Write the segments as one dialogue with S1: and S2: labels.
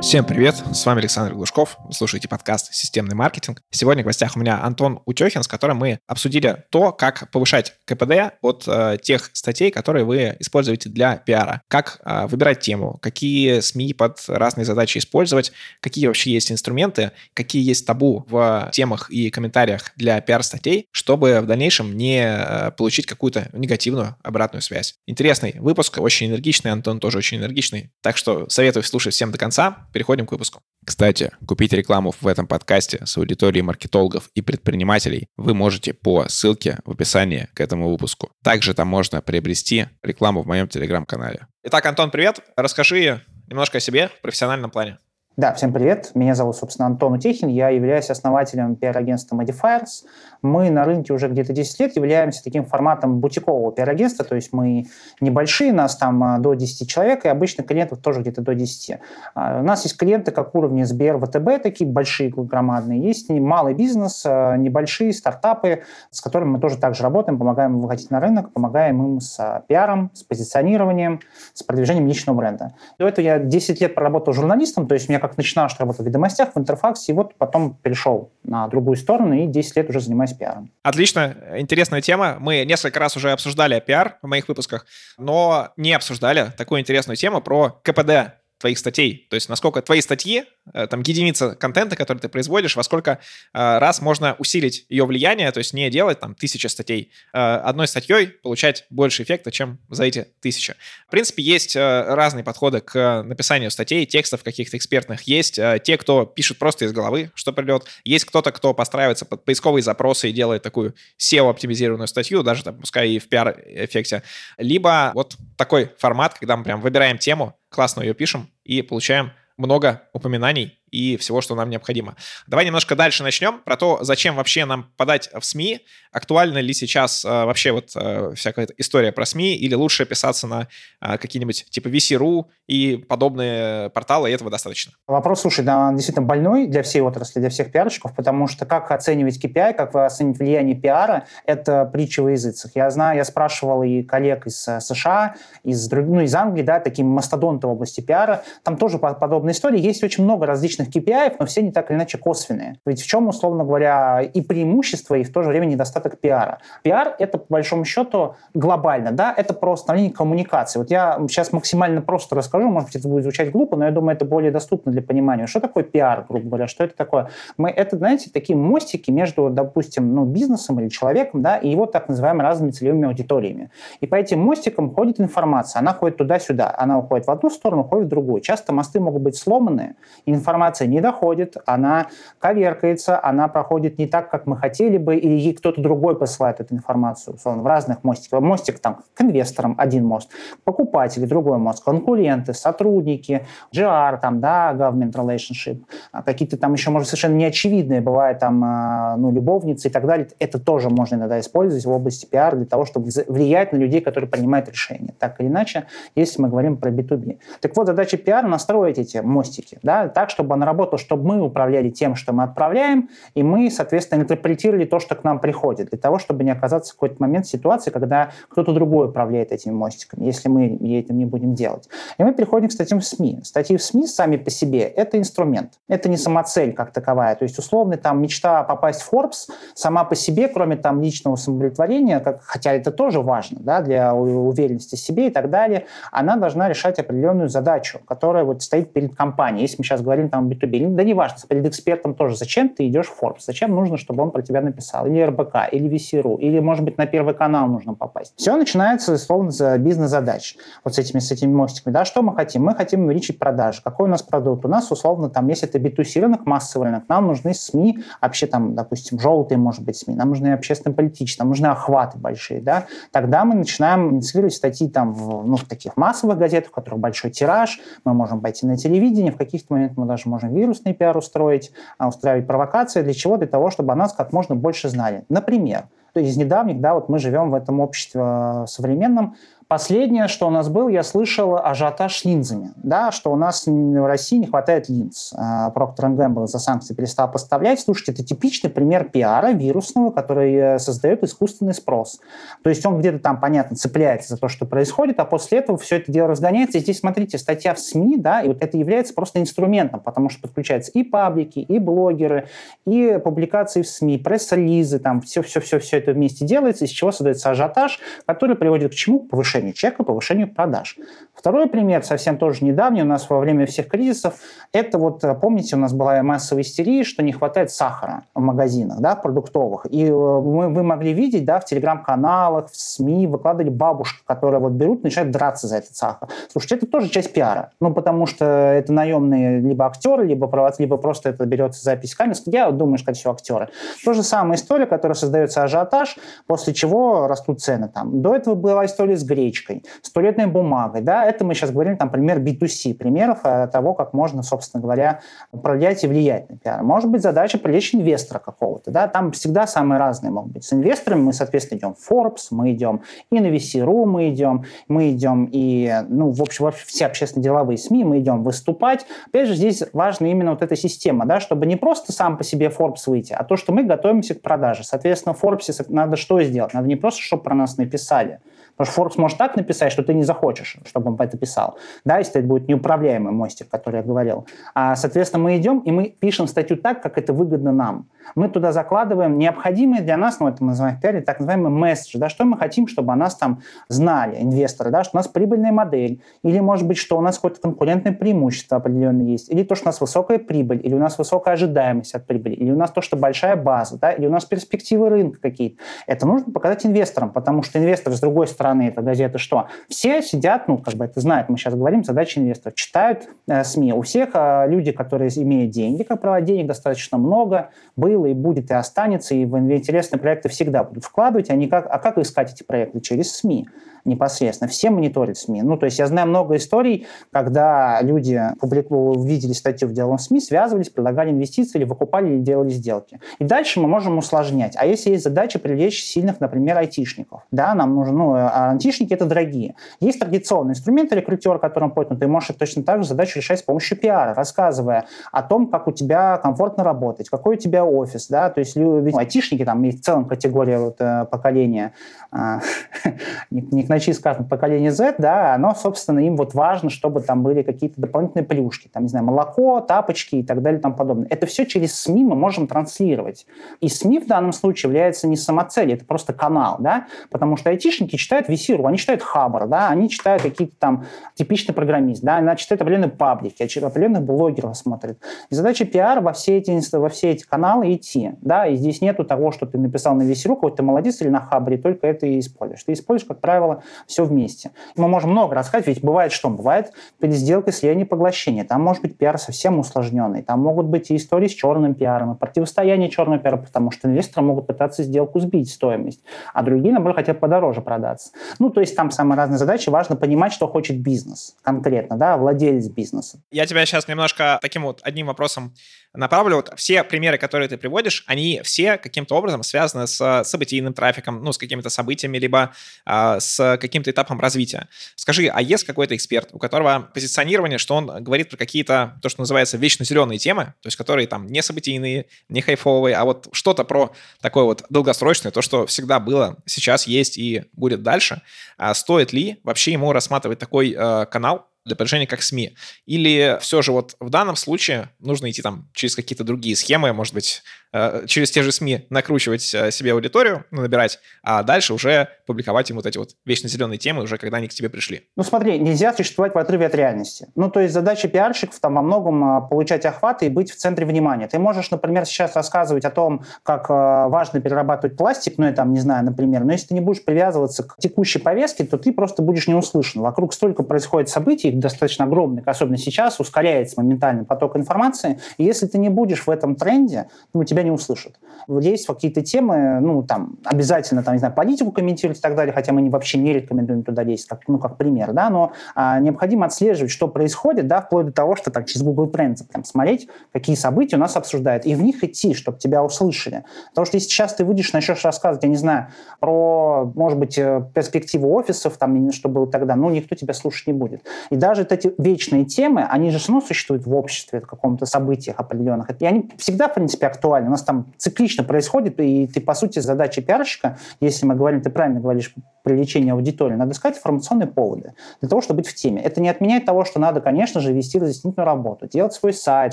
S1: Всем привет, с вами Александр Глушков, вы слушаете подкаст «Системный маркетинг». Сегодня в гостях у меня Антон Утехин, с которым мы обсудили то, как повышать КПД от э, тех статей, которые вы используете для пиара. Как э, выбирать тему, какие СМИ под разные задачи использовать, какие вообще есть инструменты, какие есть табу в темах и комментариях для пиар-статей, чтобы в дальнейшем не э, получить какую-то негативную обратную связь. Интересный выпуск, очень энергичный, Антон тоже очень энергичный, так что советую слушать всем до конца переходим к выпуску. Кстати, купить рекламу в этом подкасте с аудиторией маркетологов и предпринимателей вы можете по ссылке в описании к этому выпуску. Также там можно приобрести рекламу в моем телеграм-канале. Итак, Антон, привет. Расскажи немножко о себе в профессиональном плане.
S2: Да, всем привет. Меня зовут, собственно, Антон Утехин. Я являюсь основателем пиар-агентства Modifiers. Мы на рынке уже где-то 10 лет являемся таким форматом бутикового пиар-агентства, то есть мы небольшие, нас там а, до 10 человек, и обычно клиентов тоже где-то до 10. А, у нас есть клиенты как уровня Сбер, ВТБ, такие большие, громадные. Есть малый бизнес, а, небольшие стартапы, с которыми мы тоже также работаем, помогаем выходить на рынок, помогаем им с пиаром, с позиционированием, с продвижением личного бренда. До этого я 10 лет проработал журналистом, то есть у меня как начинал, что работал в «Ведомостях», в «Интерфаксе», и вот потом перешел на другую сторону и 10 лет уже занимаюсь пиаром.
S1: Отлично, интересная тема. Мы несколько раз уже обсуждали пиар в моих выпусках, но не обсуждали такую интересную тему про КПД твоих статей. То есть насколько твои статьи, э, там единица контента, который ты производишь, во сколько э, раз можно усилить ее влияние, то есть не делать там тысячи статей. Э, одной статьей получать больше эффекта, чем за эти тысячи. В принципе, есть разные подходы к написанию статей, текстов каких-то экспертных. Есть те, кто пишет просто из головы, что придет. Есть кто-то, кто постраивается под поисковые запросы и делает такую SEO-оптимизированную статью, даже там, пускай и в пиар-эффекте. Либо вот такой формат, когда мы прям выбираем тему, классно ее пишем и получаем много упоминаний и всего, что нам необходимо. Давай немножко дальше начнем про то, зачем вообще нам подать в СМИ, актуальна ли сейчас э, вообще вот э, всякая история про СМИ, или лучше писаться на э, какие-нибудь типа VC.ru и подобные порталы, и этого достаточно?
S2: Вопрос, слушай, да, действительно больной для всей отрасли, для всех пиарщиков, потому что как оценивать KPI, как оценивать влияние пиара, это притча во языцах. Я знаю, я спрашивал и коллег из э, США, из, ну, из Англии, да, такие мастодонты в области пиара, там тоже подобная история. Есть очень много различных различных KPI, но все не так или иначе косвенные. Ведь в чем, условно говоря, и преимущество, и в то же время недостаток пиара? Пиар — это, по большому счету, глобально, да, это про становление коммуникации. Вот я сейчас максимально просто расскажу, может быть, это будет звучать глупо, но я думаю, это более доступно для понимания. Что такое пиар, грубо говоря, что это такое? Мы, это, знаете, такие мостики между, допустим, ну, бизнесом или человеком, да, и его так называемыми разными целевыми аудиториями. И по этим мостикам ходит информация, она ходит туда-сюда, она уходит в одну сторону, уходит в другую. Часто мосты могут быть сломаны, информация информация не доходит, она коверкается, она проходит не так, как мы хотели бы, или кто-то другой посылает эту информацию, условно, в разных мостиках. Мостик там к инвесторам один мост, покупатели другой мост, конкуренты, сотрудники, GR, там, да, government relationship, а какие-то там еще, может, совершенно неочевидные, бывают там, а, ну, любовницы и так далее. Это тоже можно иногда использовать в области пиар для того, чтобы влиять на людей, которые принимают решения. Так или иначе, если мы говорим про B2B. Так вот, задача пиара настроить эти мостики, да, так, чтобы она работала, чтобы мы управляли тем, что мы отправляем, и мы, соответственно, интерпретировали то, что к нам приходит, для того, чтобы не оказаться в какой-то момент в ситуации, когда кто-то другой управляет этими мостиками, если мы этим не будем делать. И мы переходим к статьям в СМИ. Статьи в СМИ сами по себе – это инструмент, это не самоцель как таковая. То есть, условно, там мечта попасть в Forbes сама по себе, кроме там личного самоудовлетворения, как, хотя это тоже важно да, для уверенности в себе и так далее, она должна решать определенную задачу, которая вот стоит перед компанией. Если мы сейчас говорим там B2B. Да не важно, перед экспертом тоже. Зачем ты идешь в Forbes? Зачем нужно, чтобы он про тебя написал? Или РБК, или VC.ru, или, может быть, на Первый канал нужно попасть. Все начинается, условно, за бизнес-задач. Вот с этими, с этими мостиками. Да, что мы хотим? Мы хотим увеличить продажи. Какой у нас продукт? У нас, условно, там, если это B2C рынок, массовый рынок, нам нужны СМИ, вообще там, допустим, желтые, может быть, СМИ, нам нужны общественно-политические, нам нужны охваты большие, да. Тогда мы начинаем инициировать статьи там в, ну, в таких массовых газетах, у которых большой тираж, мы можем пойти на телевидение, в каких-то моментах мы даже можем вирусный пиар устроить, а, устраивать провокации. Для чего? Для того, чтобы о нас как можно больше знали. Например, то есть из недавних, да, вот мы живем в этом обществе э, современном, Последнее, что у нас был, я слышал ажиотаж с линзами, да, что у нас в России не хватает линз. А, Procter Gamble за санкции перестал поставлять. Слушайте, это типичный пример пиара вирусного, который э, создает искусственный спрос. То есть он где-то там, понятно, цепляется за то, что происходит, а после этого все это дело разгоняется. И здесь, смотрите, статья в СМИ, да, и вот это является просто инструментом, потому что подключаются и паблики, и блогеры, и публикации в СМИ, пресс-релизы, там все-все-все-все это вместе делается, из чего создается ажиотаж, который приводит к чему? К повышению чека, повышению продаж. Второй пример, совсем тоже недавний, у нас во время всех кризисов, это вот, э, помните, у нас была массовая истерия, что не хватает сахара в магазинах, да, продуктовых. И э, мы, вы могли видеть, да, в телеграм-каналах, в СМИ выкладывали бабушек, которые вот берут, начинают драться за этот сахар. Слушайте, это тоже часть пиара. Ну, потому что это наемные либо актеры, либо, либо просто это берется запись камер. Я думаю, что это все актеры. То же самая история, которая создается ажиотаж, после чего растут цены там. До этого была история с гречкой, с туалетной бумагой, да, это мы сейчас говорим, там, пример B2C, примеров э, того, как можно, собственно говоря, управлять и влиять на пиар. Может быть, задача привлечь инвестора какого-то, да, там всегда самые разные могут быть. С инвесторами мы, соответственно, идем в Forbes, мы идем и на VC.ru мы идем, мы идем и, ну, в общем, вообще все общественно-деловые СМИ, мы идем выступать. Опять же, здесь важна именно вот эта система, да, чтобы не просто сам по себе Forbes выйти, а то, что мы готовимся к продаже. Соответственно, в Forbes надо что сделать? Надо не просто, чтобы про нас написали, Потому что Forbes может так написать, что ты не захочешь, чтобы он это писал. Да, если это будет неуправляемый мостик, который я говорил. А, соответственно, мы идем и мы пишем статью так, как это выгодно нам. Мы туда закладываем необходимые для нас, ну, это мы называем в так называемый месседж, да, что мы хотим, чтобы о нас там знали, инвесторы, да, что у нас прибыльная модель, или, может быть, что у нас какое-то конкурентное преимущество определенное есть, или то, что у нас высокая прибыль, или у нас высокая ожидаемость от прибыли, или у нас то, что большая база, да, или у нас перспективы рынка какие-то. Это нужно показать инвесторам, потому что инвесторы, с другой стороны, стороны, это газеты что? Все сидят, ну, как бы это знают, мы сейчас говорим, задача инвесторов, читают э, СМИ. У всех э, люди, которые имеют деньги, как правило, денег достаточно много, было и будет, и останется, и в интересные проекты всегда будут вкладывать, они как, а как искать эти проекты? Через СМИ непосредственно. Все мониторят СМИ. Ну, то есть я знаю много историй, когда люди публику... видели статью в деловом СМИ, связывались, предлагали инвестиции или выкупали, или делали сделки. И дальше мы можем усложнять. А если есть задача привлечь сильных, например, айтишников, да, нам нужно, ну, а айтишники это дорогие. Есть традиционный инструмент рекрутер, которым пойдет, ты можешь точно так же задачу решать с помощью пиара, рассказывая о том, как у тебя комфортно работать, какой у тебя офис, да, то есть ведь айтишники, там есть в целом категория вот, э, поколения, а, не, не к ночи скажем, поколение Z, да, оно, собственно, им вот важно, чтобы там были какие-то дополнительные плюшки, там, не знаю, молоко, тапочки и так далее и тому подобное. Это все через СМИ мы можем транслировать. И СМИ в данном случае является не самоцелью, это просто канал, да, потому что айтишники читают VC.ru, они читают Хабр, да, они читают какие-то там типичный программист, да, они читают определенные паблики, определенных блогеров смотрят. И задача пиар во все эти, во все эти каналы идти, да, и здесь нету того, что ты написал на VC.ru, какой ты молодец или на Хабре, только это и используешь. Ты используешь, как правило, все вместе. Мы можем много рассказать, ведь бывает что? Бывает пересделка, слияние, поглощение. Там может быть пиар совсем усложненный. Там могут быть и истории с черным пиаром, и противостояние черного пиара, потому что инвесторы могут пытаться сделку сбить стоимость, а другие, наоборот, хотят подороже продаться. Ну, то есть там самые разные задачи. Важно понимать, что хочет бизнес конкретно, да, владелец бизнеса.
S1: Я тебя сейчас немножко таким вот одним вопросом направлю. Вот все примеры, которые ты приводишь, они все каким-то образом связаны с событийным трафиком, ну, с какими-то событиями, либо а, с каким-то этапом развития. Скажи, а есть какой-то эксперт, у которого позиционирование, что он говорит про какие-то, то, что называется, вечно зеленые темы, то есть которые там не событийные, не хайфовые, а вот что-то про такое вот долгосрочное, то, что всегда было, сейчас есть и будет дальше. А стоит ли вообще ему рассматривать такой э, канал, для продвижения как СМИ? Или все же вот в данном случае нужно идти там через какие-то другие схемы, может быть, Э, через те же СМИ накручивать э, себе аудиторию, ну, набирать, а дальше уже публиковать им вот эти вот вечно зеленые темы уже, когда они к тебе пришли.
S2: Ну смотри, нельзя существовать в отрыве от реальности. Ну то есть задача пиарщиков там во многом а, получать охваты и быть в центре внимания. Ты можешь, например, сейчас рассказывать о том, как важно перерабатывать пластик, ну я там не знаю, например, но если ты не будешь привязываться к текущей повестке, то ты просто будешь не услышан. Вокруг столько происходит событий, достаточно огромных, особенно сейчас, ускоряется моментальный поток информации, и если ты не будешь в этом тренде, ну, у тебя тебя не услышат. Есть какие-то темы, ну, там, обязательно, там, не знаю, политику комментировать и так далее, хотя мы не, вообще не рекомендуем туда лезть, как, ну, как пример, да, но а, необходимо отслеживать, что происходит, да, вплоть до того, что там через Google Trends там, смотреть, какие события у нас обсуждают, и в них идти, чтобы тебя услышали. Потому что если сейчас ты выйдешь, начнешь рассказывать, я не знаю, про, может быть, э, перспективу офисов, там, что было тогда, ну, никто тебя слушать не будет. И даже вот эти вечные темы, они же все равно существуют в обществе, в каком-то событиях определенных. И они всегда, в принципе, актуальны. У нас там циклично происходит, и ты, по сути, задача пиарщика, если мы говорим, ты правильно говоришь, привлечения аудитории, надо искать информационные поводы для того, чтобы быть в теме. Это не отменяет того, что надо, конечно же, вести разъяснительную работу, делать свой сайт,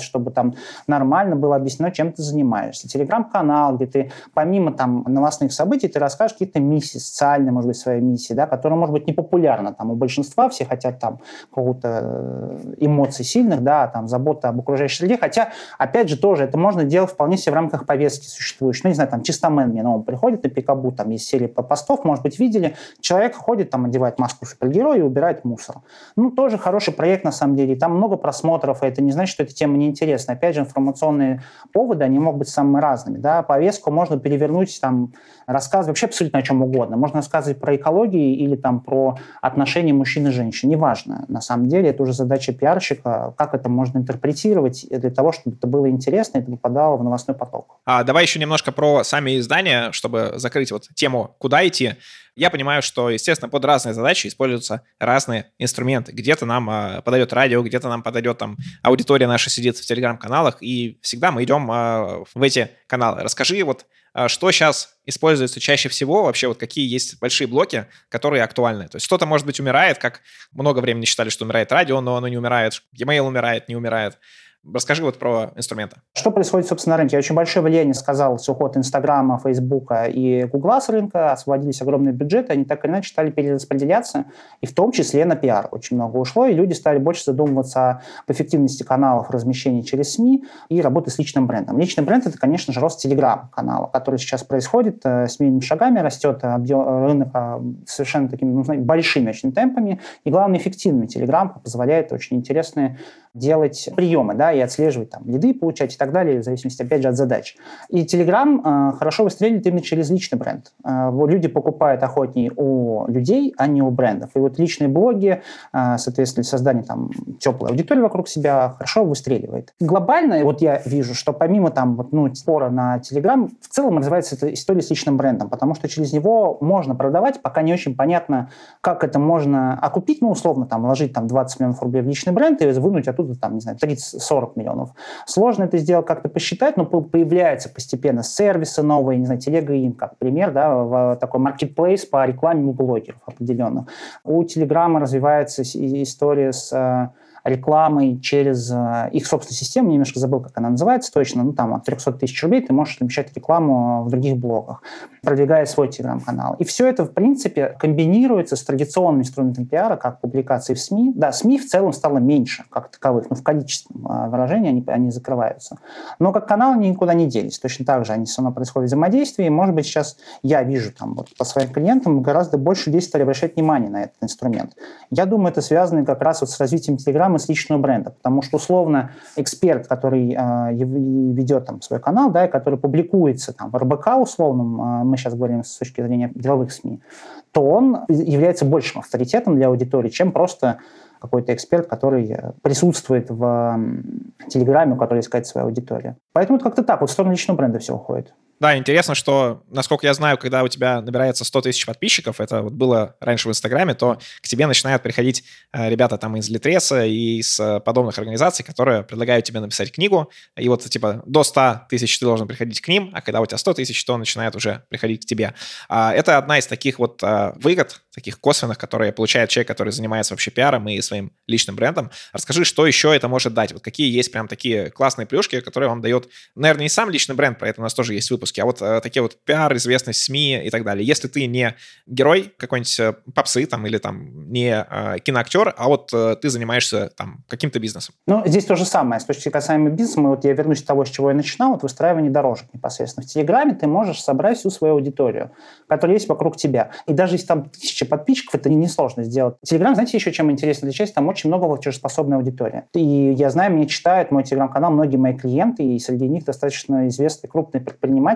S2: чтобы там нормально было объяснено, чем ты занимаешься. Телеграм-канал, где ты помимо там новостных событий, ты расскажешь какие-то миссии, социальные, может быть, свои миссии, да, которые, может быть, не популярны. Там у большинства все хотят там какого-то э, эмоций сильных, да, там забота об окружающей среде, хотя, опять же, тоже это можно делать вполне себе в рамках повестки существующей. Ну, не знаю, там, Чистомен мне новым приходит на Пикабу, там есть серия постов, может быть, видели, Человек ходит, там, одевает маску супергероя и убирает мусор. Ну, тоже хороший проект, на самом деле. Там много просмотров, и это не значит, что эта тема неинтересна. Опять же, информационные поводы, они могут быть самыми разными. Да? Повестку можно перевернуть, там, рассказывать вообще абсолютно о чем угодно. Можно рассказывать про экологию или там про отношения мужчин и женщин. Неважно. На самом деле, это уже задача пиарщика, как это можно интерпретировать для того, чтобы это было интересно и это попадало в новостной поток.
S1: А, давай еще немножко про сами издания, чтобы закрыть вот тему «Куда идти?». Я понимаю, что, естественно, под разные задачи используются разные инструменты. Где-то нам э, подает радио, где-то нам подойдет там аудитория наша сидит в телеграм-каналах, и всегда мы идем э, в эти каналы. Расскажи вот, э, что сейчас используется чаще всего, вообще вот какие есть большие блоки, которые актуальны. То есть что-то, может быть, умирает, как много времени считали, что умирает радио, но оно не умирает, e-mail умирает, не умирает. Расскажи вот про инструменты.
S2: Что происходит, собственно, на рынке? Очень большое влияние сказал уход Инстаграма, Фейсбука и Гугла с рынка, освободились огромные бюджеты, они так или иначе стали перераспределяться, и в том числе на пиар очень много ушло, и люди стали больше задумываться об эффективности каналов размещения через СМИ и работы с личным брендом. Личный бренд — это, конечно же, рост Телеграм-канала, который сейчас происходит, э, с медленными шагами растет объем, рынок а, совершенно такими ну, большими очень темпами, и, главное, эффективными. Телеграм позволяет очень интересные делать приемы, да, и отслеживать там лиды, получать и так далее, в зависимости, опять же, от задач. И Telegram э, хорошо выстреливает именно через личный бренд. Э, люди покупают охотнее у людей, а не у брендов. И вот личные блоги, э, соответственно, создание там теплой аудитории вокруг себя хорошо выстреливает. Глобально, вот я вижу, что помимо там вот, ну, спора на Telegram, в целом развивается эта история с личным брендом, потому что через него можно продавать, пока не очень понятно, как это можно окупить, ну, условно, там, вложить там 20 миллионов рублей в личный бренд и вынуть оттуда там, не знаю, 30-40 миллионов. Сложно это сделать как-то посчитать, но появляются постепенно сервисы новые, не знаю, им как пример, да, в такой marketplace по рекламе у блогеров определенных. У Телеграма развивается история с э, рекламой через э, их собственную систему, немножко забыл, как она называется точно, ну там от 300 тысяч рублей ты можешь размещать рекламу в других блогах, продвигая свой телеграм-канал. И все это, в принципе, комбинируется с традиционным инструментом пиара, как публикации в СМИ. Да, СМИ в целом стало меньше, как таковых, но в количественном э, выражении они, они закрываются. Но как канал они никуда не делись. Точно так же они все равно происходит взаимодействие. И, может быть, сейчас я вижу там вот по своим клиентам гораздо больше людей стали обращать внимание на этот инструмент. Я думаю, это связано как раз вот с развитием Телеграма рекламы с личного бренда. Потому что, условно, эксперт, который э, ведет там свой канал, да, и который публикуется там в РБК условном, э, мы сейчас говорим с точки зрения деловых СМИ, то он является большим авторитетом для аудитории, чем просто какой-то эксперт, который присутствует в Телеграме, у которого искать свою аудиторию. Поэтому это как-то так, вот в сторону личного бренда все уходит.
S1: Да, интересно, что, насколько я знаю, когда у тебя набирается 100 тысяч подписчиков, это вот было раньше в Инстаграме, то к тебе начинают приходить э, ребята там из Литреса и из э, подобных организаций, которые предлагают тебе написать книгу, и вот типа до 100 тысяч ты должен приходить к ним, а когда у тебя 100 тысяч, то начинает уже приходить к тебе. А, это одна из таких вот э, выгод, таких косвенных, которые получает человек, который занимается вообще пиаром и своим личным брендом. Расскажи, что еще это может дать? Вот какие есть прям такие классные плюшки, которые вам дает, наверное, не сам личный бренд, про это у нас тоже есть выпуск, выпуске, а вот э, такие вот пиар, известность, СМИ и так далее. Если ты не герой какой-нибудь э, попсы там или там не э, киноактер, а вот э, ты занимаешься там каким-то бизнесом.
S2: Ну, здесь то же самое. С точки касаемо бизнеса, вот я вернусь к того, с чего я начинал, вот выстраивание дорожек непосредственно. В Телеграме ты можешь собрать всю свою аудиторию, которая есть вокруг тебя. И даже если там тысяча подписчиков, это несложно сделать. Телеграм, знаете, еще чем интересно отличается? Там очень много платежеспособной аудитории. И я знаю, меня читают мой телеграм-канал многие мои клиенты, и среди них достаточно известные крупные предприниматели,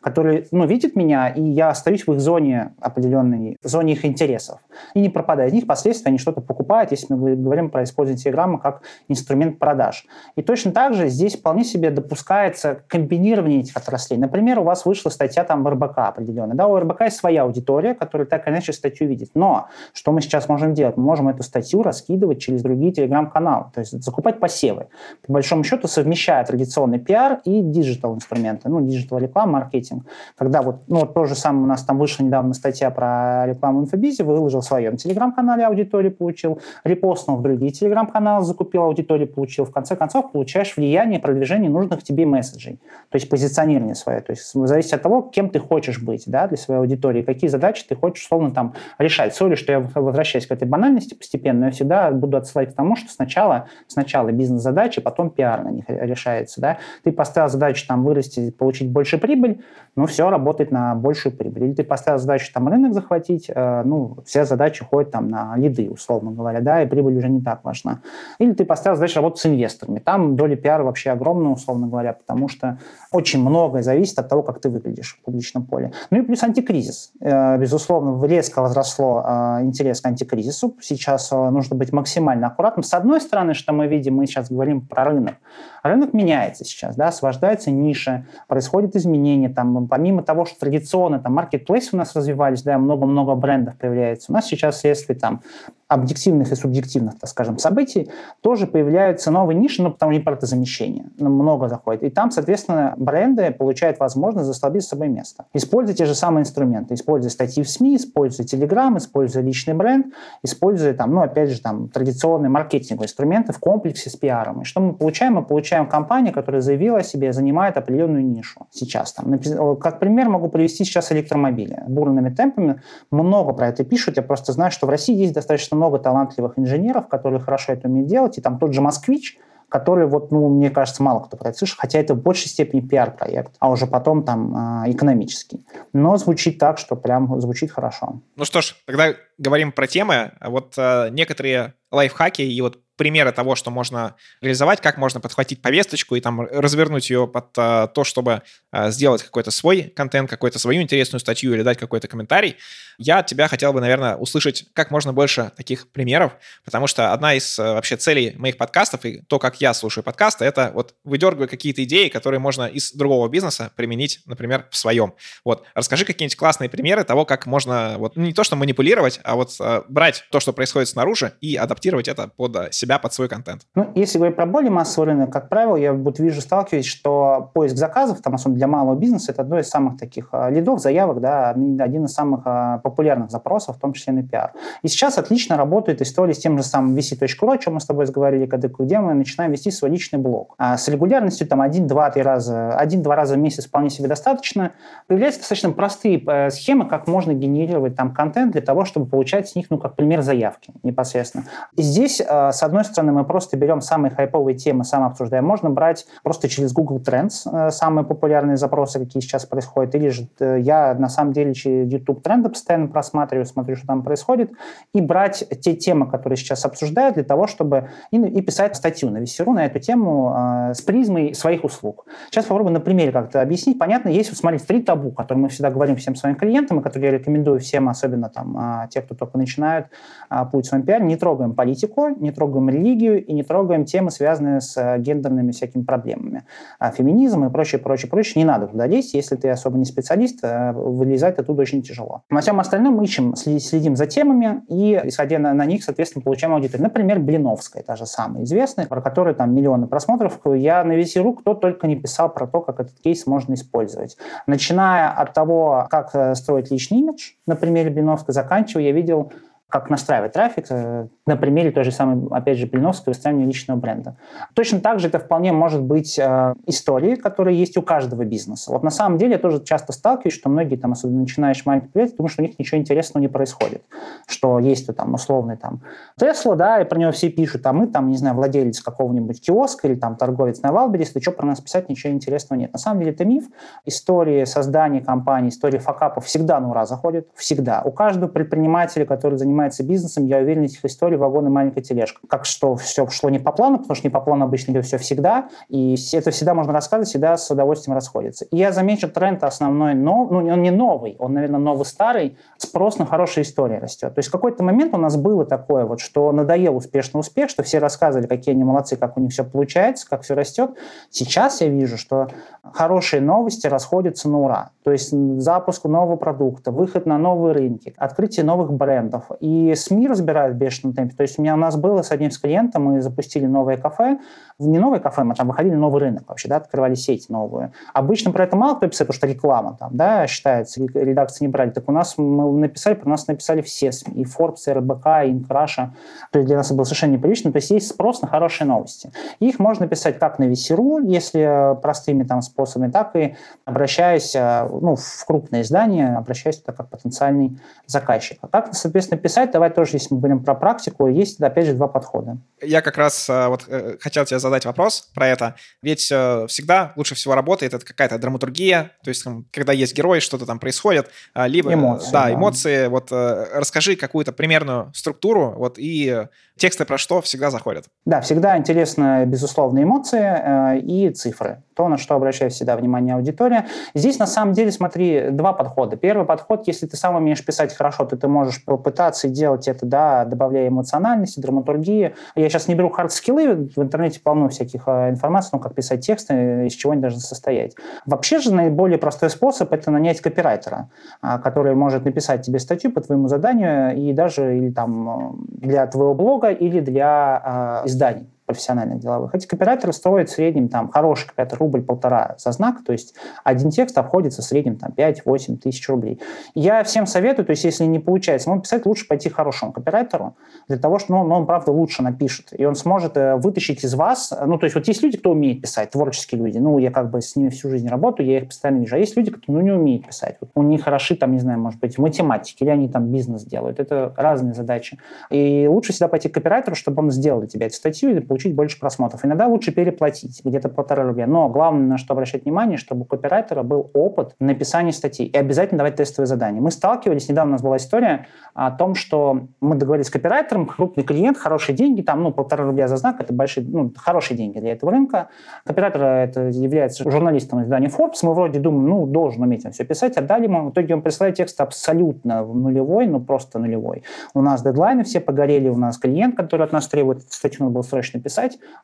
S2: которые, ну, видят меня, и я остаюсь в их зоне определенной, в зоне их интересов. И не пропадаю. Из них впоследствии они что-то покупают, если мы говорим про использование Телеграма как инструмент продаж. И точно так же здесь вполне себе допускается комбинирование этих отраслей. Например, у вас вышла статья там в РБК определенная. Да, у РБК есть своя аудитория, которая так или иначе статью видит. Но что мы сейчас можем делать? Мы можем эту статью раскидывать через другие телеграм-каналы. То есть закупать посевы. По большому счету совмещая традиционный пиар и digital инструменты. Ну, digital маркетинг. Когда вот, ну, вот то же самое у нас там вышла недавно статья про рекламу в выложил в своем телеграм-канале аудиторию, получил, репостнул в другие телеграм-каналы, закупил аудиторию, получил. В конце концов, получаешь влияние, продвижение нужных тебе месседжей. То есть позиционирование свое. То есть зависит от того, кем ты хочешь быть да, для своей аудитории, какие задачи ты хочешь, условно, там решать. Sorry, что я возвращаюсь к этой банальности постепенно, но я всегда буду отсылать к тому, что сначала, сначала бизнес-задачи, потом пиар на них решается. Да? Ты поставил задачу там вырасти, получить больше прибыль, ну, все работает на большую прибыль. Или ты поставил задачу там рынок захватить, э, ну, все задачи ходят там на лиды, условно говоря, да, и прибыль уже не так важна. Или ты поставил задачу работать с инвесторами. Там доля пиара вообще огромная, условно говоря, потому что очень многое зависит от того, как ты выглядишь в публичном поле. Ну и плюс антикризис. Э, безусловно, резко возросло э, интерес к антикризису. Сейчас э, нужно быть максимально аккуратным. С одной стороны, что мы видим, мы сейчас говорим про рынок. Рынок меняется сейчас, да, освобождаются ниши, происходят изменения. Там, помимо того, что традиционно там маркетплейсы у нас развивались, да, много-много брендов появляется, у нас сейчас вследствие там объективных и субъективных, так скажем, событий, тоже появляются новые ниши, ну, потому что импортозамещение ну, много заходит. И там, соответственно, бренды получают возможность заслабить с собой место. Используя те же самые инструменты, используя статьи в СМИ, используя Telegram, используя личный бренд, используя, там, ну, опять же, там, традиционные маркетинговые инструменты в комплексе с пиаром. И что мы получаем? Мы получаем компанию, которая заявила о себе, занимает определенную нишу сейчас. Там, как пример могу привести сейчас электромобили. Бурными темпами много про это пишут. Я просто знаю, что в России есть достаточно много талантливых инженеров, которые хорошо это умеют делать, и там тот же «Москвич», который, вот, ну, мне кажется, мало кто про это слышит, хотя это в большей степени пиар-проект, а уже потом там э, экономический. Но звучит так, что прям звучит хорошо.
S1: Ну что ж, тогда говорим про темы. Вот э, некоторые лайфхаки и вот примеры того, что можно реализовать, как можно подхватить повесточку и там развернуть ее под а, то, чтобы а, сделать какой-то свой контент, какую-то свою интересную статью или дать какой-то комментарий. Я от тебя хотел бы, наверное, услышать как можно больше таких примеров, потому что одна из а, вообще целей моих подкастов и то, как я слушаю подкасты, это вот выдергиваю какие-то идеи, которые можно из другого бизнеса применить, например, в своем. Вот, расскажи какие-нибудь классные примеры того, как можно вот не то, что манипулировать, а вот а, брать то, что происходит снаружи и адаптировать это под себя себя под свой контент?
S2: Ну, если говорить про более массовый рынок, как правило, я вот вижу, сталкиваюсь, что поиск заказов, там, особенно для малого бизнеса, это одно из самых таких а, лидов, заявок, да, один из самых а, популярных запросов, в том числе на пиар. И сейчас отлично работает история с тем же самым vc.ru, о чем мы с тобой говорили, когда, где мы начинаем вести свой личный блог. А с регулярностью там один, два, три раза, один-два раза в месяц вполне себе достаточно. Появляются достаточно простые э, схемы, как можно генерировать там контент для того, чтобы получать с них, ну, как пример, заявки непосредственно. И здесь, э, с одной одной стороны, мы просто берем самые хайповые темы, сам обсуждаем. Можно брать просто через Google Trends э, самые популярные запросы, какие сейчас происходят. Или же э, я на самом деле через YouTube тренды постоянно просматриваю, смотрю, что там происходит, и брать те темы, которые сейчас обсуждают, для того, чтобы и, и писать статью на Весеру на эту тему э, с призмой своих услуг. Сейчас попробую на примере как-то объяснить. Понятно, есть, вот, смотрите, три табу, которые мы всегда говорим всем своим клиентам, и которые я рекомендую всем, особенно там э, те, кто только начинают э, путь в своем пиаре. Не трогаем политику, не трогаем религию и не трогаем темы, связанные с э, гендерными всякими проблемами. А феминизм и прочее, прочее, прочее не надо туда лезть. Если ты особо не специалист, э, вылезать оттуда очень тяжело. На всем остальном мы ищем, следим за темами и, исходя на, на них, соответственно, получаем аудиторию. Например, Блиновская, та же самая известная, про которую там миллионы просмотров. Я на весь рук кто только не писал про то, как этот кейс можно использовать. Начиная от того, как э, строить личный имидж, на примере Блиновской, заканчивая, я видел как настраивать трафик э, на примере той же самой, опять же, Блиновской выстраивания личного бренда. Точно так же это вполне может быть э, истории, которые есть у каждого бизнеса. Вот на самом деле я тоже часто сталкиваюсь, что многие, там, особенно начинаешь маленькие предприятия, думают, что у них ничего интересного не происходит. Что есть там условный там Тесла, да, и про него все пишут, а мы там, не знаю, владелец какого-нибудь киоска или там торговец на Wildberries, да что про нас писать, ничего интересного нет. На самом деле это миф. Истории создания компании, истории факапов всегда на ура заходят, всегда. У каждого предпринимателя, который занимается занимается бизнесом, я уверен, этих историй вагон и маленькая тележка. Как что все шло не по плану, потому что не по плану обычно идет все всегда, и это всегда можно рассказывать, всегда с удовольствием расходится. И я замечу тренд основной, но, ну, он не новый, он, наверное, новый-старый, спрос на хорошие истории растет. То есть в какой-то момент у нас было такое вот, что надоел успешный успех, что все рассказывали, какие они молодцы, как у них все получается, как все растет. Сейчас я вижу, что хорошие новости расходятся на ура. То есть запуск нового продукта, выход на новые рынки, открытие новых брендов. И СМИ разбирают в бешеном темпе. То есть у меня у нас было с одним с клиентом, мы запустили новое кафе. Не новое кафе, мы там выходили новый рынок вообще, да, открывали сеть новую. Обычно про это мало кто писает, потому что реклама там, да, считается, редакция не брали. Так у нас мы написали, про нас написали все СМИ, и Forbes, и РБК, и Инкраша. То есть для нас это было совершенно непривычно. То есть есть спрос на хорошие новости. Их можно писать как на Весеру, если простыми там способами, так и обращаясь э, ну, в крупное издание, обращаясь туда как потенциальный заказчик. А как, соответственно, писать, давай тоже, если мы говорим про практику, есть, опять же, два подхода.
S1: Я как раз э, вот э, хотел тебе задать вопрос про это. Ведь всегда лучше всего работает это какая-то драматургия, то есть когда есть герой, что-то там происходит, а, либо... Эмоции. Да, да. эмоции. Вот расскажи какую-то примерную структуру, вот и тексты про что всегда заходят.
S2: Да, всегда интересно, безусловно, эмоции и цифры то, на что обращает всегда внимание аудитория. Здесь, на самом деле, смотри, два подхода. Первый подход, если ты сам умеешь писать хорошо, то ты можешь попытаться делать это, да, добавляя эмоциональности, драматургии. Я сейчас не беру хард-скиллы, в интернете полно всяких э, информации, ну, как писать тексты, из чего они должны состоять. Вообще же наиболее простой способ – это нанять копирайтера, а, который может написать тебе статью по твоему заданию и даже или там э, для твоего блога, или для э, изданий профессиональных деловых. Эти копирайтеры стоят в среднем, там, хороший копирайтер, рубль-полтора за знак, то есть один текст обходится в среднем там 5-8 тысяч рублей. Я всем советую, то есть если не получается ему писать, лучше пойти хорошему копирайтеру, для того, что ну, ну, он, правда, лучше напишет, и он сможет э, вытащить из вас, ну, то есть вот есть люди, кто умеет писать, творческие люди, ну, я как бы с ними всю жизнь работаю, я их постоянно вижу, а есть люди, которые, ну, не умеют писать, вот, у них хороши, там, не знаю, может быть, в математике, или они там бизнес делают, это разные задачи. И лучше всегда пойти к копирайтеру, чтобы он сделал для тебя эту статью получить больше просмотров. Иногда лучше переплатить, где-то полтора рубля. Но главное, на что обращать внимание, чтобы у копирайтера был опыт написания статей. И обязательно давать тестовые задания. Мы сталкивались, недавно у нас была история о том, что мы договорились с копирайтером, крупный клиент, хорошие деньги, там, ну, полтора рубля за знак, это большие, ну, хорошие деньги для этого рынка. Копирайтер это является журналистом издания Forbes. Мы вроде думаем, ну, должен уметь все писать, отдали ему. В итоге он присылает текст абсолютно нулевой, ну, просто нулевой. У нас дедлайны все погорели, у нас клиент, который от нас требует статью, надо было срочно писать.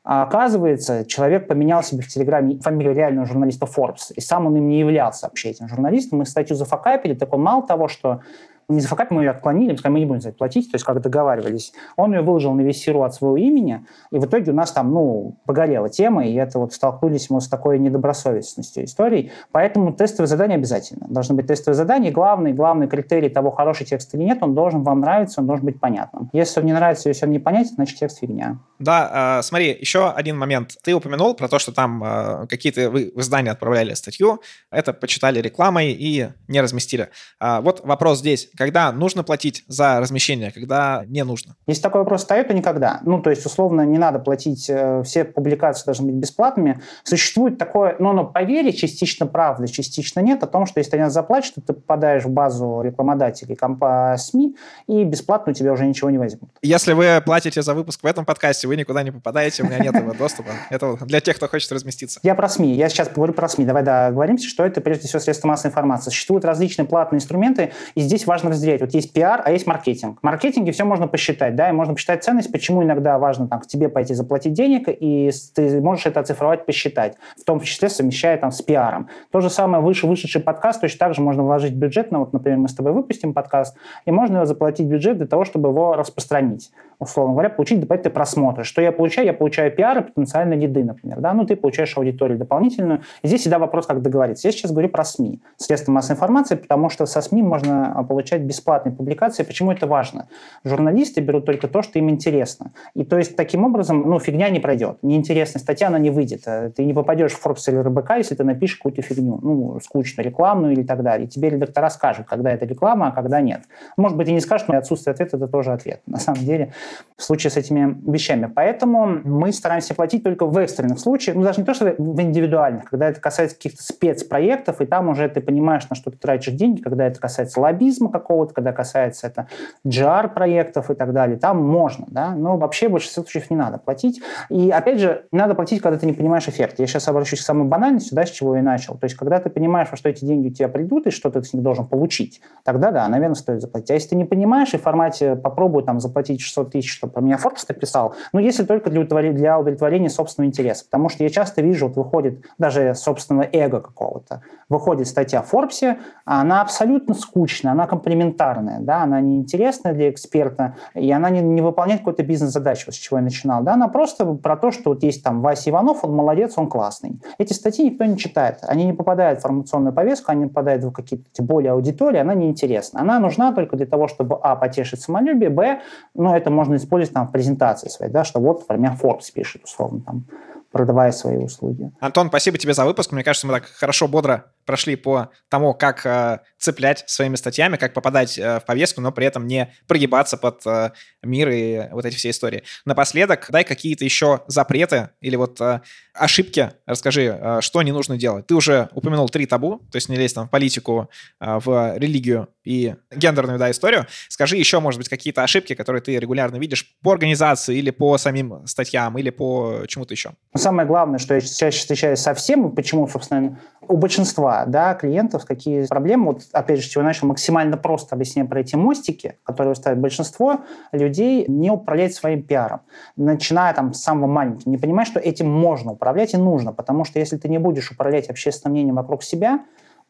S2: А оказывается, человек поменял себе в Телеграме фамилию реального журналиста Forbes, и сам он им не являлся вообще этим журналистом. Мы статью зафакапили, так он мало того, что не за факап мы ее отклонили, мы сказали, мы не будем за это платить, то есть как договаривались. Он ее выложил на весь серу от своего имени, и в итоге у нас там, ну, погорела тема, и это вот столкнулись мы с такой недобросовестностью историй. Поэтому тестовые задания обязательно. Должны быть тестовые задания. Главный, главный критерий того, хороший текст или нет, он должен вам нравиться, он должен быть понятным. Если он не нравится, если он не понятен, значит текст фигня.
S1: Да, э, смотри, еще один момент. Ты упомянул про то, что там э, какие-то вы в издание отправляли статью, это почитали рекламой и не разместили. А вот вопрос здесь когда нужно платить за размещение, когда не нужно?
S2: Если такой вопрос встает, то никогда. Ну, то есть, условно, не надо платить, э, все публикации должны быть бесплатными. Существует такое, ну, оно поверье, частично правда, частично нет, о том, что если ты не заплатишь, то ты попадаешь в базу рекламодателей компа СМИ, и бесплатно у тебя уже ничего не возьмут.
S1: Если вы платите за выпуск в этом подкасте, вы никуда не попадаете, у меня нет этого доступа. Это для тех, кто хочет разместиться.
S2: Я про СМИ. Я сейчас говорю про СМИ. Давай договоримся, что это прежде всего средства массовой информации. Существуют различные платные инструменты, и здесь важно разделять. Вот есть пиар, а есть маркетинг. В маркетинге все можно посчитать, да, и можно посчитать ценность, почему иногда важно там, к тебе пойти заплатить денег, и ты можешь это оцифровать, посчитать, в том числе совмещая там с пиаром. То же самое выше вышедший подкаст, точно так же можно вложить бюджет, на, вот, например, мы с тобой выпустим подкаст, и можно его заплатить бюджет для того, чтобы его распространить. Условно говоря, получить дополнительные просмотры. Что я получаю? Я получаю пиар и потенциальные лиды, например. Да? Ну, ты получаешь аудиторию дополнительную. И здесь всегда вопрос, как договориться. Я сейчас говорю про СМИ, средства массовой информации, потому что со СМИ можно а, получать бесплатные публикации. Почему это важно? Журналисты берут только то, что им интересно. И то есть таким образом, ну, фигня не пройдет. Неинтересная статья, она не выйдет. Э, ты не попадешь в Forbes или РБК, если ты напишешь какую-то фигню, ну, скучную, рекламную или так далее. И тебе редактора скажут, когда это реклама, а когда нет. Может быть, и не скажут, но отсутствие ответа – это тоже ответ. На самом деле, в случае с этими вещами. Поэтому мы стараемся платить только в экстренных случаях, ну, даже не то, что в индивидуальных, когда это касается каких-то спецпроектов, и там уже ты понимаешь, на что ты тратишь деньги, когда это касается лоббизма какого-то, когда касается это GR-проектов и так далее, там можно, да, но вообще в большинстве случаев не надо платить. И, опять же, надо платить, когда ты не понимаешь эффект. Я сейчас обращусь к самой банальности, да, с чего я начал. То есть, когда ты понимаешь, во что эти деньги у тебя придут, и что ты с них должен получить, тогда, да, наверное, стоит заплатить. А если ты не понимаешь, и в формате попробуй там заплатить 600 тысяч, чтобы про меня Forbes написал, ну, если только для удовлетворения, для удовлетворения собственного интереса. Потому что я часто вижу, вот выходит даже собственного эго какого-то, выходит статья в Forbes, она абсолютно скучная, она комплементарная, да, она неинтересная для эксперта, и она не, не выполняет какой-то бизнес-задачу, с чего я начинал, да, она просто про то, что вот есть там Вася Иванов, он молодец, он классный. Эти статьи никто не читает, они не попадают в информационную повестку, они попадают в какие-то, более аудитории, она неинтересна. Она нужна только для того, чтобы, а, потешить самолюбие, б, ну, это можно использовать там в презентации своей, да, что вот, например, Forbes пишет, условно, там, продавая свои услуги.
S1: Антон, спасибо тебе за выпуск. Мне кажется, мы так хорошо, бодро прошли по тому, как э, цеплять своими статьями, как попадать э, в повестку, но при этом не прогибаться под э, мир и вот эти все истории. Напоследок, дай какие-то еще запреты или вот э, ошибки. Расскажи, э, что не нужно делать. Ты уже упомянул три табу, то есть не лезть там в политику, э, в религию и гендерную да, историю. Скажи еще, может быть, какие-то ошибки, которые ты регулярно видишь по организации или по самим статьям, или по чему-то еще.
S2: Самое главное, что я чаще встречаюсь со всем, и почему, собственно, у большинства да, клиентов какие проблемы, вот опять же, с чего начал, максимально просто объясняю про эти мостики, которые ставят большинство людей, не управлять своим пиаром. Начиная там с самого маленького, не понимать, что этим можно управлять и нужно, потому что если ты не будешь управлять общественным мнением вокруг себя,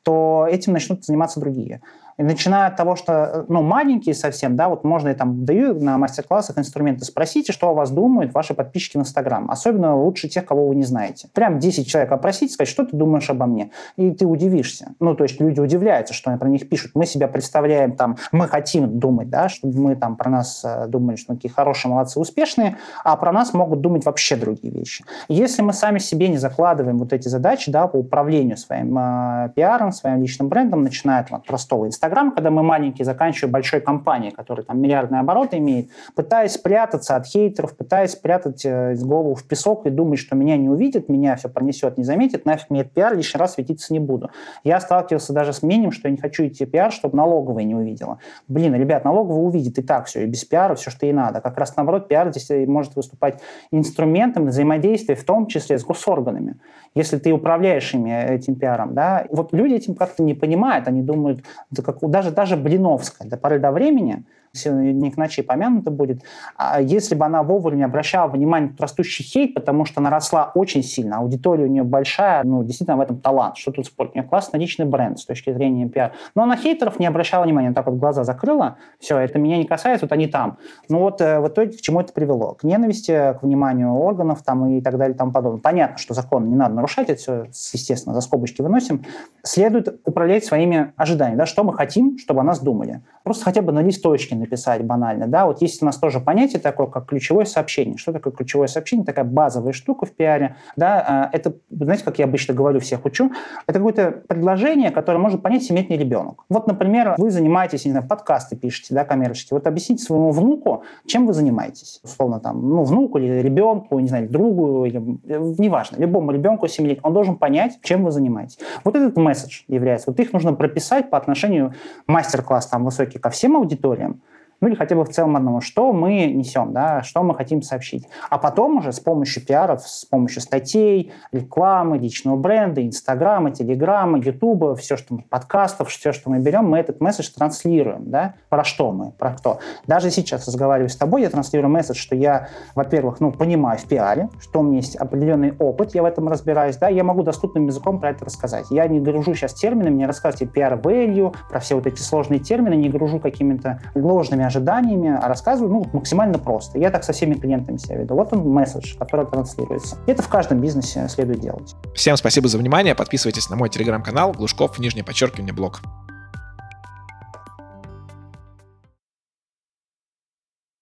S2: то этим начнут заниматься другие. И начиная от того, что, ну, маленькие совсем, да, вот можно я там даю на мастер-классах инструменты, спросите, что о вас думают ваши подписчики в Инстаграм. Особенно лучше тех, кого вы не знаете. Прям 10 человек опросить, сказать, что ты думаешь обо мне. И ты удивишься. Ну, то есть люди удивляются, что они про них пишут. Мы себя представляем там, мы хотим думать, да, чтобы мы там про нас э, думали, что мы такие хорошие, молодцы, успешные, а про нас могут думать вообще другие вещи. Если мы сами себе не закладываем вот эти задачи, да, по управлению своим э, пиаром, своим личным брендом, начиная от простого Инстаграма, Инстаграм, когда мы маленькие, заканчивая большой компанией, которая там миллиардные обороты имеет, пытаясь спрятаться от хейтеров, пытаясь спрятать э, голову в песок и думать, что меня не увидят, меня все пронесет, не заметит, нафиг мне этот пиар, лишний раз светиться не буду. Я сталкивался даже с мнением, что я не хочу идти в пиар, чтобы налоговая не увидела. Блин, ребят, налоговая увидит и так все, и без пиара все, что ей надо. Как раз наоборот, пиар здесь э, может выступать инструментом взаимодействия, в том числе с госорганами если ты управляешь ими, э, этим пиаром, да, вот люди этим как-то не понимают, они думают, да как, даже, даже Блиновская до поры до времени не к ночи помянуто будет, а если бы она вовремя обращала внимание на растущий хейт, потому что она росла очень сильно, аудитория у нее большая, ну, действительно в этом талант, что тут спорить, у нее классный личный бренд с точки зрения пиар. Но на хейтеров не обращала внимания, так вот глаза закрыла, все, это меня не касается, вот они там. Ну вот э, в итоге к чему это привело? К ненависти, к вниманию органов там и так далее и тому подобное. Понятно, что закон не надо нарушать, это все, естественно, за скобочки выносим. Следует управлять своими ожиданиями, да, что мы хотим, чтобы о нас думали. Просто хотя бы на листочке написать банально, да, вот есть у нас тоже понятие такое, как ключевое сообщение. Что такое ключевое сообщение? Такая базовая штука в пиаре, да, а, это, знаете, как я обычно говорю, всех учу, это какое-то предложение, которое может понять семилетний ребенок. Вот, например, вы занимаетесь, не знаю, подкасты пишете, да, коммерческие, вот объясните своему внуку, чем вы занимаетесь, условно там, ну, внуку или ребенку, не знаю, другу, или, э, неважно, любому ребенку семилетнему, он должен понять, чем вы занимаетесь. Вот этот месседж является, вот их нужно прописать по отношению мастер-класс там высокий ко всем аудиториям, ну или хотя бы в целом одному, что мы несем, да, что мы хотим сообщить. А потом уже с помощью пиаров, с помощью статей, рекламы, личного бренда, Инстаграма, Телеграма, Ютуба, все, что мы, подкастов, все, что мы берем, мы этот месседж транслируем, да, про что мы, про кто. Даже сейчас, разговариваю с тобой, я транслирую месседж, что я, во-первых, ну, понимаю в пиаре, что у меня есть определенный опыт, я в этом разбираюсь, да, я могу доступным языком про это рассказать. Я не гружу сейчас терминами, не рассказывайте пиар value, про все вот эти сложные термины, не гружу какими-то ложными ожиданиями, а рассказываю ну, максимально просто. Я так со всеми клиентами себя веду. Вот он месседж, который транслируется. И это в каждом бизнесе следует делать.
S1: Всем спасибо за внимание. Подписывайтесь на мой телеграм-канал Глушков, нижнее подчеркивание, блог.